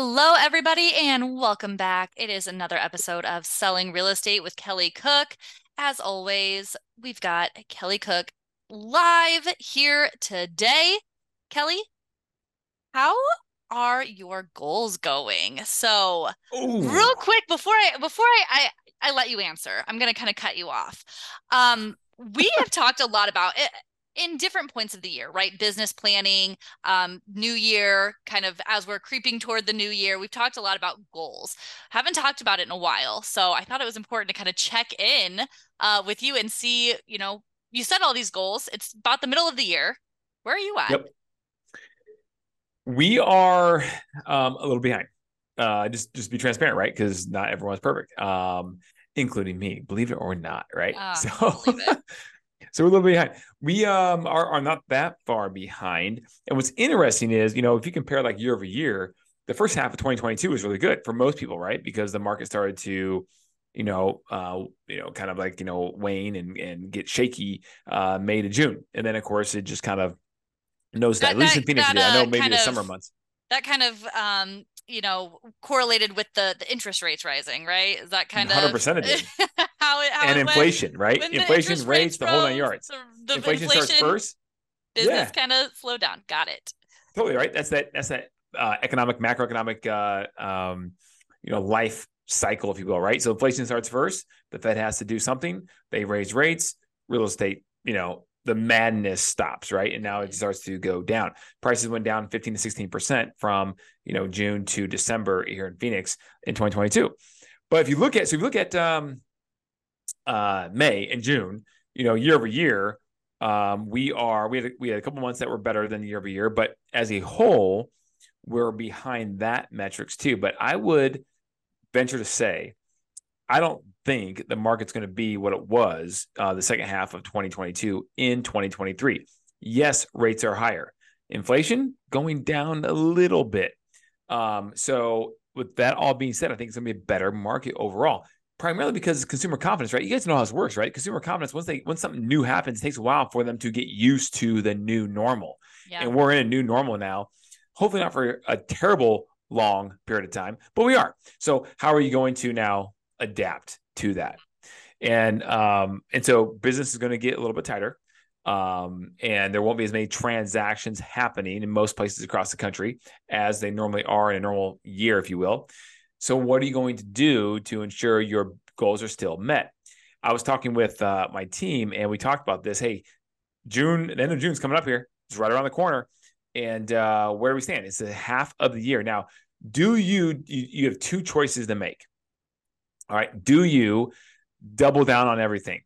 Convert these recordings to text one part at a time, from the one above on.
Hello, everybody, and welcome back. It is another episode of Selling Real Estate with Kelly Cook. As always, we've got Kelly Cook live here today. Kelly, how are your goals going? So, Ooh. real quick before I before I, I I let you answer, I'm going to kind of cut you off. Um, we have talked a lot about it in different points of the year, right? Business planning, um, new year, kind of as we're creeping toward the new year. We've talked a lot about goals. Haven't talked about it in a while. So I thought it was important to kind of check in uh, with you and see, you know, you set all these goals. It's about the middle of the year. Where are you at? Yep. We are um, a little behind. Uh, just just be transparent, right? Because not everyone's perfect, um, including me. Believe it or not, right? Uh, so So we're a little bit behind. We um are, are not that far behind. And what's interesting is, you know, if you compare like year over year, the first half of 2022 was really good for most people, right? Because the market started to, you know, uh, you know, kind of like, you know, wane and, and get shaky uh May to June. And then of course it just kind of knows that, that at least in Phoenix, that, uh, I know maybe the of, summer months. That kind of um you know correlated with the the interest rates rising right is that kind 100% of 100% it did. how it how and it inflation went, right inflation rates the whole nine yards. the inflation, inflation starts first? business yeah. kind of slowed down. Got it. Totally right? That's that that's that uh, economic macroeconomic uh, um, you know life cycle if you will right? So inflation starts first. The fed has to do something. They raise rates. Real estate you know the madness stops, right? And now it starts to go down. Prices went down 15 to 16% from, you know, June to December here in Phoenix in 2022. But if you look at, so if you look at um, uh, May and June, you know, year over year, um, we are, we had, we had a couple months that were better than year over year, but as a whole, we're behind that metrics too. But I would venture to say, I don't think the market's going to be what it was uh, the second half of 2022 in 2023. Yes, rates are higher. Inflation going down a little bit. Um, so, with that all being said, I think it's going to be a better market overall. Primarily because consumer confidence, right? You guys know how this works, right? Consumer confidence. Once they once something new happens, it takes a while for them to get used to the new normal. Yeah. And we're in a new normal now. Hopefully, not for a terrible long period of time, but we are. So, how are you going to now adapt to that. And um, and so business is going to get a little bit tighter. Um, and there won't be as many transactions happening in most places across the country as they normally are in a normal year, if you will. So, what are you going to do to ensure your goals are still met? I was talking with uh, my team, and we talked about this. Hey, June, the end of June's coming up here. It's right around the corner. And uh, where do we stand? It's the half of the year now. Do you you, you have two choices to make? All right. Do you double down on everything?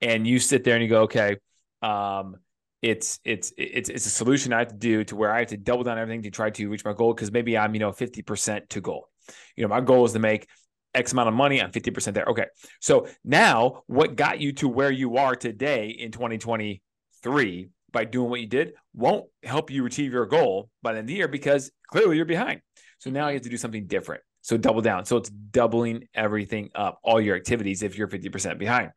And you sit there and you go, okay, um, it's it's it's it's a solution I have to do to where I have to double down everything to try to reach my goal because maybe I'm you know 50% to goal. You know, my goal is to make X amount of money. I'm 50% there. Okay. So now what got you to where you are today in 2023 by doing what you did won't help you achieve your goal by the end of the year because clearly you're behind. So now you have to do something different. So double down. So it's doubling everything up, all your activities if you're 50% behind.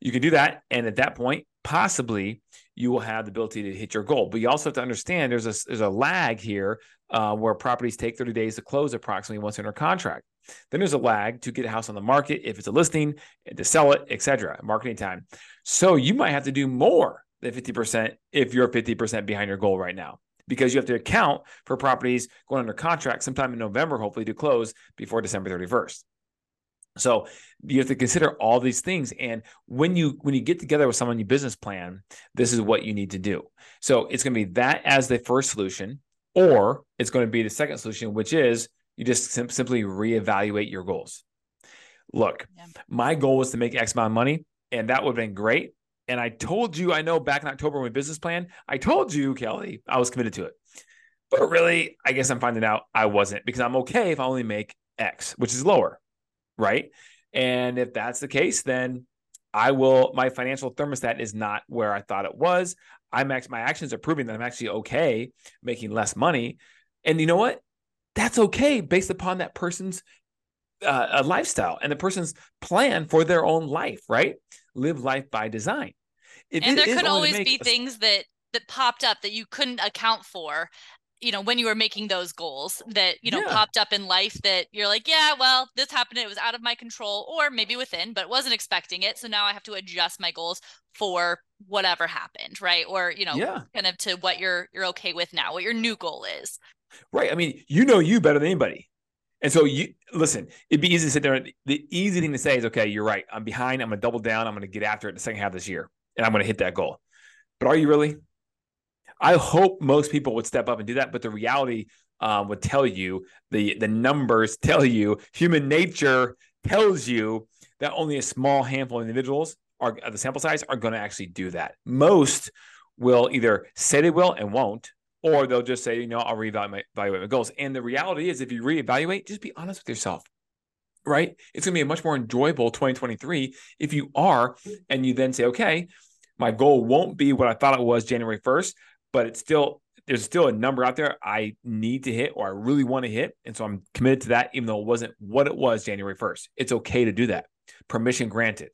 You can do that. And at that point, possibly you will have the ability to hit your goal. But you also have to understand there's a, there's a lag here uh, where properties take 30 days to close approximately once under contract. Then there's a lag to get a house on the market if it's a listing, to sell it, etc. Marketing time. So you might have to do more than 50% if you're 50% behind your goal right now because you have to account for properties going under contract sometime in November, hopefully to close before December 31st. So you have to consider all these things. And when you when you get together with someone, your business plan, this is what you need to do. So it's going to be that as the first solution, or it's going to be the second solution, which is you just sim- simply reevaluate your goals. Look, yeah. my goal was to make X amount of money, and that would have been great. And I told you, I know back in October when business plan, I told you, Kelly, I was committed to it. But really, I guess I'm finding out I wasn't because I'm okay if I only make X, which is lower, right? And if that's the case, then I will. My financial thermostat is not where I thought it was. I'm actually my actions are proving that I'm actually okay making less money, and you know what? That's okay based upon that person's uh, lifestyle and the person's plan for their own life. Right? Live life by design. If and there could always be a, things that that popped up that you couldn't account for you know when you were making those goals that you know yeah. popped up in life that you're like yeah well this happened it was out of my control or maybe within but wasn't expecting it so now i have to adjust my goals for whatever happened right? Or you know yeah. kind of to what you're you're okay with now what your new goal is. Right i mean you know you better than anybody. And so you listen it'd be easy to sit there the easy thing to say is okay you're right i'm behind i'm gonna double down i'm gonna get after it the second half of this year and i'm gonna hit that goal. But are you really I hope most people would step up and do that, but the reality um, would tell you the the numbers tell you human nature tells you that only a small handful of individuals are the sample size are going to actually do that. Most will either say they will and won't, or they'll just say, you know, I'll reevaluate my, my goals. And the reality is, if you reevaluate, just be honest with yourself. Right? It's going to be a much more enjoyable 2023 if you are, and you then say, okay, my goal won't be what I thought it was January 1st, but it's still there's still a number out there I need to hit or I really want to hit. And so I'm committed to that, even though it wasn't what it was January 1st. It's okay to do that. Permission granted.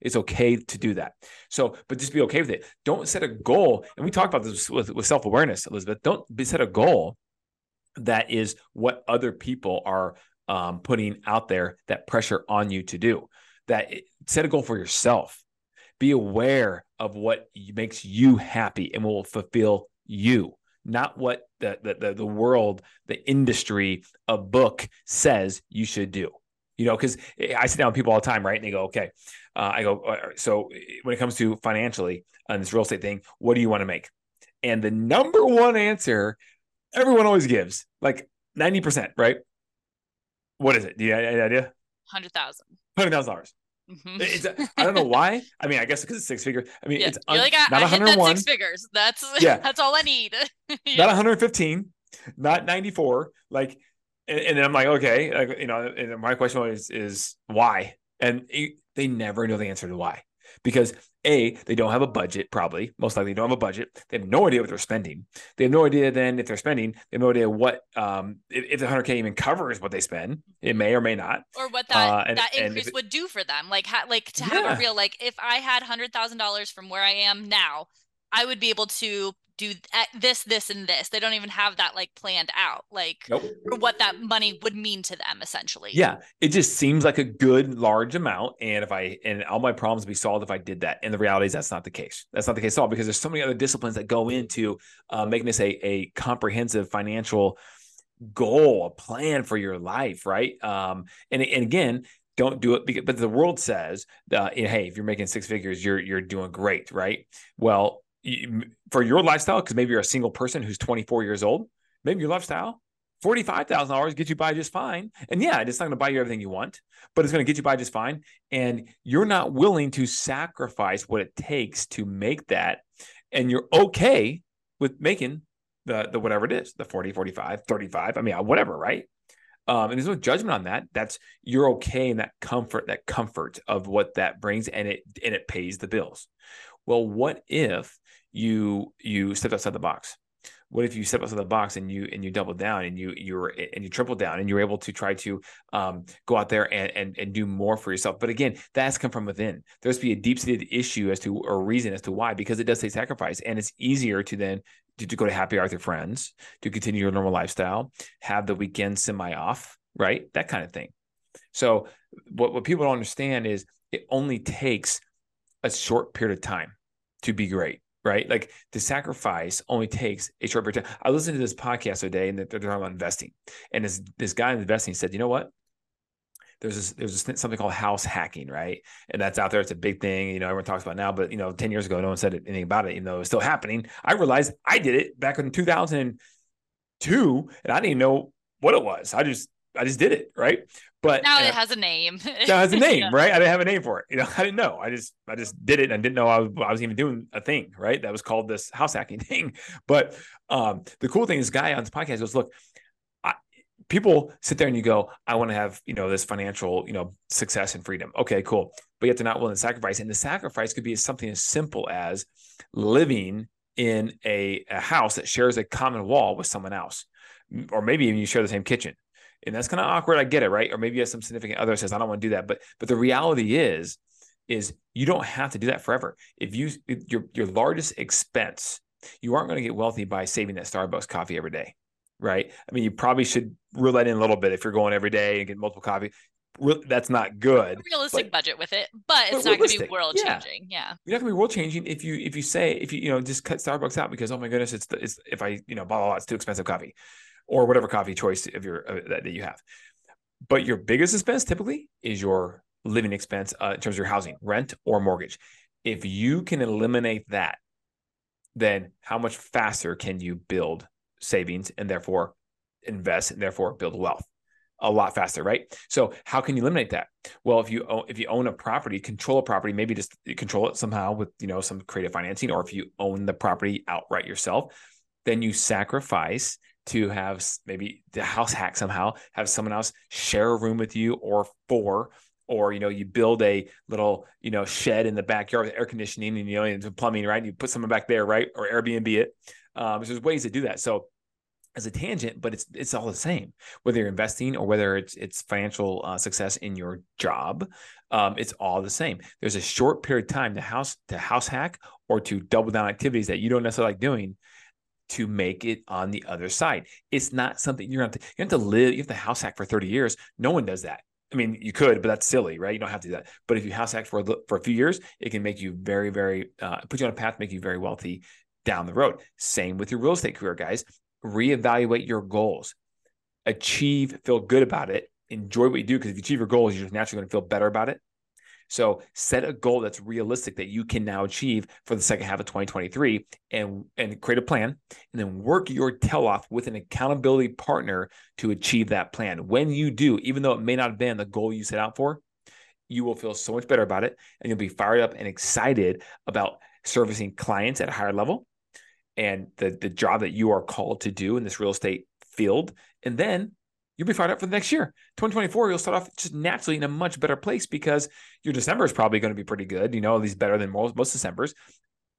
It's okay to do that. So, but just be okay with it. Don't set a goal. And we talked about this with, with self awareness, Elizabeth. Don't be, set a goal that is what other people are um, putting out there that pressure on you to do. That set a goal for yourself be aware of what makes you happy and will fulfill you not what the, the the world the industry a book says you should do. You know because i sit down with people all the time right? And they go okay. Uh, i go so when it comes to financially on this real estate thing what do you want to make? And the number one answer everyone always gives like 90% right? What is it? Do you have any idea? 100000 $100000 Mm-hmm. I don't know why. I mean, I guess because it's six figures. I mean, yeah. it's un- like, I, not I 101. six figures. That's yeah. That's all I need. yeah. Not 115. Not 94. Like, and, and, then I'm like, okay, like, you know, and my question is is why? And it, they never know the answer to why because a they don't have a budget probably. Most likely don't have a budget. They have no idea what they're spending. They have no idea then if they're spending. They have no idea what um if, if the 100k even covers what they spend. It may or may not. Or what that uh, and, that increase it, would do for them. Like ha- like to have yeah. a real like if i had $100000 from where i am now i would be able to do this, this, and this. They don't even have that like planned out, like nope. what that money would mean to them essentially. Yeah. It just seems like a good large amount. And if I, and all my problems would be solved if I did that. And the reality is that's not the case. That's not the case at all because there's so many other disciplines that go into uh, making this a, a comprehensive financial goal, a plan for your life. Right. Um, and, and again, don't do it because, but the world says uh, hey if you're making six figures you're you're doing great right well for your lifestyle, because maybe you're a single person who's 24 years old, maybe your lifestyle, $45,000 gets you by just fine. And yeah, it's not going to buy you everything you want, but it's going to get you by just fine. And you're not willing to sacrifice what it takes to make that. And you're okay with making the, the whatever it is, the 40, 45, 35, I mean, whatever, right? Um, and there's no judgment on that. That's you're okay in that comfort, that comfort of what that brings, and it and it pays the bills. Well, what if you you stepped outside the box? What if you step outside the box and you and you double down and you you're and you triple down and you're able to try to um, go out there and, and and do more for yourself? But again, that's come from within. There's be a deep seated issue as to or reason as to why because it does take sacrifice and it's easier to then to, to go to happy hour with your friends, to continue your normal lifestyle, have the weekend semi off, right? That kind of thing. So what what people don't understand is it only takes a short period of time to be great right? Like the sacrifice only takes a short period time. I listened to this podcast today and they're talking about investing. And this this guy in investing said, you know what? There's this, there's this, something called house hacking, right? And that's out there. It's a big thing. You know, everyone talks about now, but you know, 10 years ago, no one said anything about it, even though it's still happening. I realized I did it back in 2002 and I didn't even know what it was. I just I just did it, right? But now uh, it has a name. now it has a name, Yeah. right? I didn't have a name for it. You know, I didn't know. I just I just did it and I didn't know I was, I was even doing a thing, right? That was called this house hacking thing. But um, the cool thing is, guy on this podcast goes, look, I, people sit there and you go, I want to have you know this financial you know success and freedom. Okay, cool. But yet they're not willing to sacrifice, and the sacrifice could be something as simple as living in a, a house that shares a common wall with someone else, or maybe even you share the same kitchen and that's kind of awkward. I get it, right? Or maybe you have some significant other says, I don't want to do that. But but the reality is, is you don't have to do that forever. If you your your largest expense, you aren't going to get wealthy by saving that Starbucks coffee every day, right? I mean, you probably should reel that in a little bit if you're going every day and get multiple coffee. That's not good. realistic But- budget with it, but but it's not going to be world yeah. changing. Yeah. You're not going to be world changing if you if you say if you you know just cut Starbucks out because oh my goodness it's the, it's if I you know blah blah blah it's too expensive coffee, or whatever coffee choice of your uh, that, that you have. But your biggest expense typically is your living expense uh, in terms of your housing, rent or mortgage. If you can eliminate that, then how much faster can you build savings and therefore invest and therefore build wealth? A lot faster, right? So how can you eliminate that? Well, if you own, if you own a property, control a property, maybe just control it somehow with you know some creative financing, or if you own the property outright yourself, then you sacrifice to have maybe the house hack somehow, have someone else share a room with you or four, or you know you build a little you know shed in the backyard with air conditioning and you know and plumbing, right? You put someone back there, right, or Airbnb it. Um, so there's ways to do that. So as a tangent, but it's it's all the same. Whether you're investing or whether it's it's financial uh, success in your job, um, it's all the same. There's a short period of time to house to house hack or to double down activities that you don't necessarily like doing to make it on the other side. It's not something you're going to you have to live. You have to house hack for 30 years. No one does that. I mean, you could, but that's silly, right? You don't have to do that. But if you house hack for a, for a few years, it can make you very, very uh, put you on a path, make you very wealthy down the road. Same with your real estate career, guys. Reevaluate your goals, achieve, feel good about it, enjoy what you do. Because if you achieve your goals, you're naturally going to feel better about it. So set a goal that's realistic that you can now achieve for the second half of 2023 and, and create a plan and then work your tail off with an accountability partner to achieve that plan. When you do, even though it may not have been the goal you set out for, you will feel so much better about it and you'll be fired up and excited about servicing clients at a higher level and the, the job that you are called to do in this real estate field. And then you'll be fired up for the next year. 2024, you'll start off just naturally in a much better place because your December is probably going to be pretty good, you know, at least better than most, most Decembers.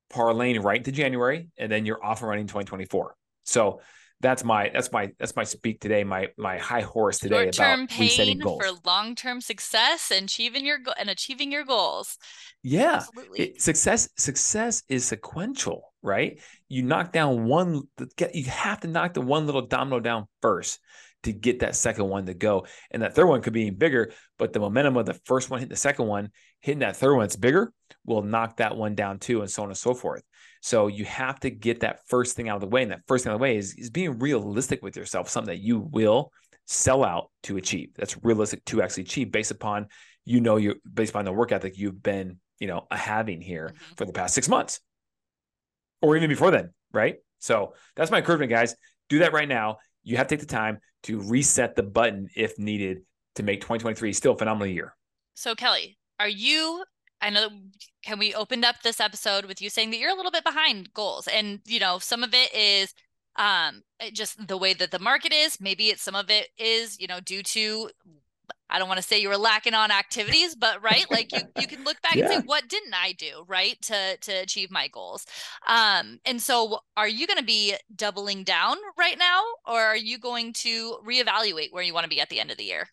Parlaying right into January, and then you're off and running 2024. So that's my that's my that's my speak today, my my high horse today Short-term about resetting goals. for long-term success and achieving your and achieving your goals. yeah, Absolutely. it, success success is sequential, right? You knock down one, get you have to knock the one little domino down first to get that second one to go, and that third one could be even bigger. But the momentum of the first one hitting the second one, hitting that third one that's bigger, will knock that one down too, and so on and so forth. So you have to get that first thing out of the way, and that first thing out of the way is is being realistic with yourself, something that you will sell out to achieve. That's realistic to actually achieve based upon you know you based upon the work ethic you've been you know having here Mhm. for the past six months or even before then, right? So that's my encouragement, guys. Do that right now. You have to take the time to reset the button if needed to make 2023 still a phenomenal year. So Kelly, are you I know can we opened up this episode with you saying that you're a little bit behind goals and you know some of it is um just the way that the market is maybe it's some of it is you know due to I don't want to say you were lacking on activities but right like you you can look back and say what didn't I do right to to achieve my goals? Um and so are you going to be doubling down right now or are you going to reevaluate where you want to be at the end of the year?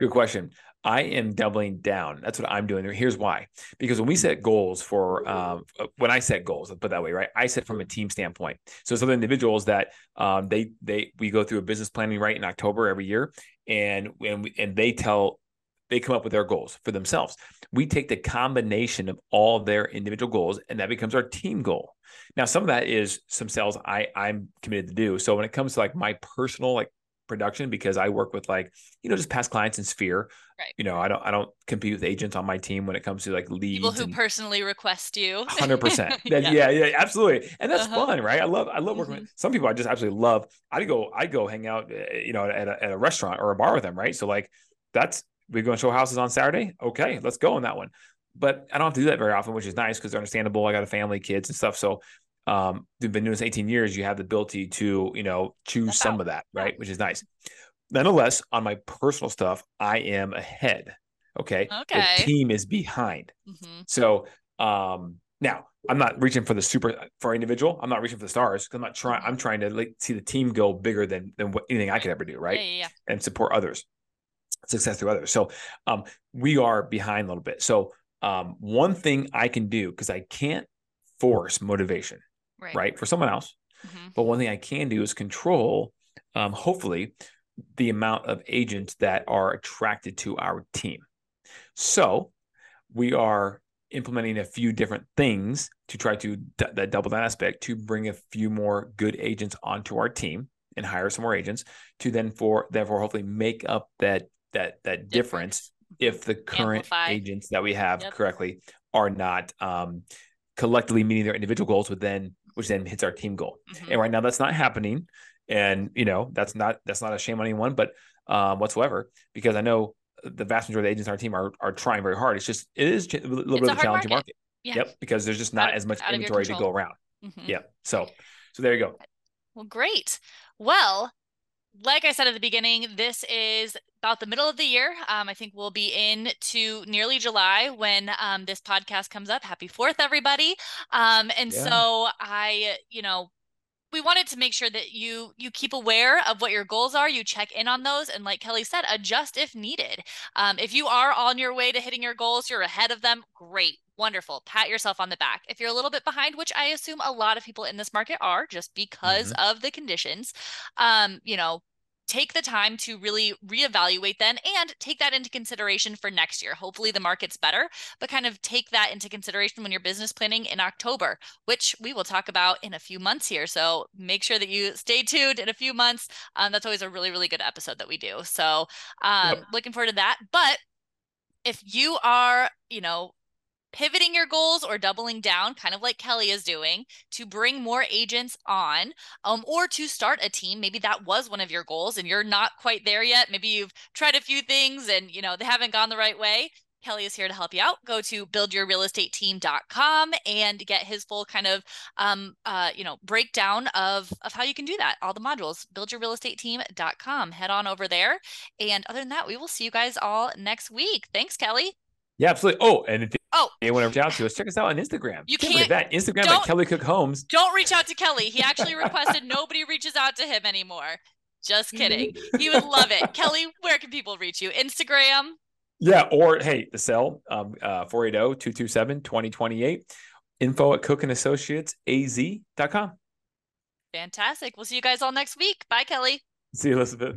Good question. I am doubling down. That's what I'm doing. Here's why. Because when we set goals for, um, uh, when I set goals, I'll put it that way, right? I set from a team standpoint. So some individuals that um, they they we go through a business planning right in October every year, and and we, and they tell they come up with their goals for themselves. We take the combination of all their individual goals, and that becomes our team goal. Now, some of that is some sales I I'm committed to do. So when it comes to like my personal like production because I work with like, you know, just past clients in Sphere. Right. You know, I don't I don't compete with agents on my team when it comes to like leads. People who personally request you. Hundred percent. Yeah, yeah, absolutely. And that's uh-huh. fun, right? I love I love working mm-hmm. with some people. I just absolutely love. I go I go hang out, eh, you know, at a, at a restaurant or a bar with them, right? So like that's we go and show houses on Saturday. Okay, let's go on that one. But I don't have to do that very often, which is nice because they're understandable. I got a family, kids, and stuff. So um, you've been doing this 18 years, you have the ability to, you know, choose That's some out. of that, right? Which is nice. Nonetheless, on my personal stuff, I am ahead. Okay. Okay. The team is behind. Mm-hmm. So um now I'm not reaching for the super for individual. I'm not reaching for the stars because I'm not trying. Mm-hmm. I'm trying to like see the team go bigger than than what, anything I could ever do, right? Yeah, yeah, yeah. And support others, success through others. So um, we are behind a little bit. So um, one thing I can do because I can't force motivation right, right for someone else. Mm-hmm. But one thing I can do is control, um, hopefully, the amount of agents that are attracted to our team. So we are implementing a few different things to try to d- that double that aspect to bring a few more good agents onto our team and hire some more agents to then for therefore hopefully make up that that that difference, difference if the current Amplify. agents that we have yep. correctly are not um, collectively meeting their individual goals, but then which then hits our team goal. Mm-hmm. And right now that's not happening. And you know, that's not that's not a shame on anyone, but um, whatsoever, because I know the vast majority of the agents on our team are are trying very hard. It's just it is a little it's bit of a challenging market. market. Yeah. Yep, because there's just not out, as much inventory to go around. Mm-hmm. Yep. So so there you go. Well, great. Well, like I said at the beginning, this is about the middle of the year. Um, I think we'll be in to nearly July when um, this podcast comes up. Happy Fourth, everybody! Um, and yeah. so I, you know, we wanted to make sure that you you keep aware of what your goals are you check in on those and like kelly said adjust if needed um, if you are on your way to hitting your goals you're ahead of them great wonderful pat yourself on the back if you're a little bit behind which i assume a lot of people in this market are just because mm-hmm. of the conditions um you know take the time to really reevaluate then and take that into consideration for next year. Hopefully the market's better, but kind of take that into consideration when you're business planning in October, which we will talk about in a few months here. So make sure that you stay tuned in a few months. Um, that's always a really, really good episode that we do. So um, yep. looking forward to that. But if you are, you know, pivoting your goals or doubling down, kind of like Kelly is doing, to bring more agents on um, or to start a team. Maybe that was one of your goals and you're not quite there yet. Maybe you've tried a few things and you know they haven't gone the right way. Kelly is here to help you out. Go to buildyourrealestateteam.com and get his full kind of um uh you know breakdown of of how you can do that. All the modules. Buildyourrealestateteam.com. Head on over there. And other than that, we will see you guys all next week. Thanks, Kelly. Yeah, absolutely. Oh, and oh, anyone reach out to us, check us out on Instagram. You can't, can't that Instagram at Kelly Cook Homes. Don't reach out to Kelly. He actually requested nobody reaches out to him anymore. Just kidding. He would love it. Kelly, where can people reach you? Instagram? Yeah, or hey, the cell um uh 480-227-2028. Info at Cook and Associates AZ.com. Fantastic. We'll see you guys all next week. Bye, Kelly. See you, Elizabeth.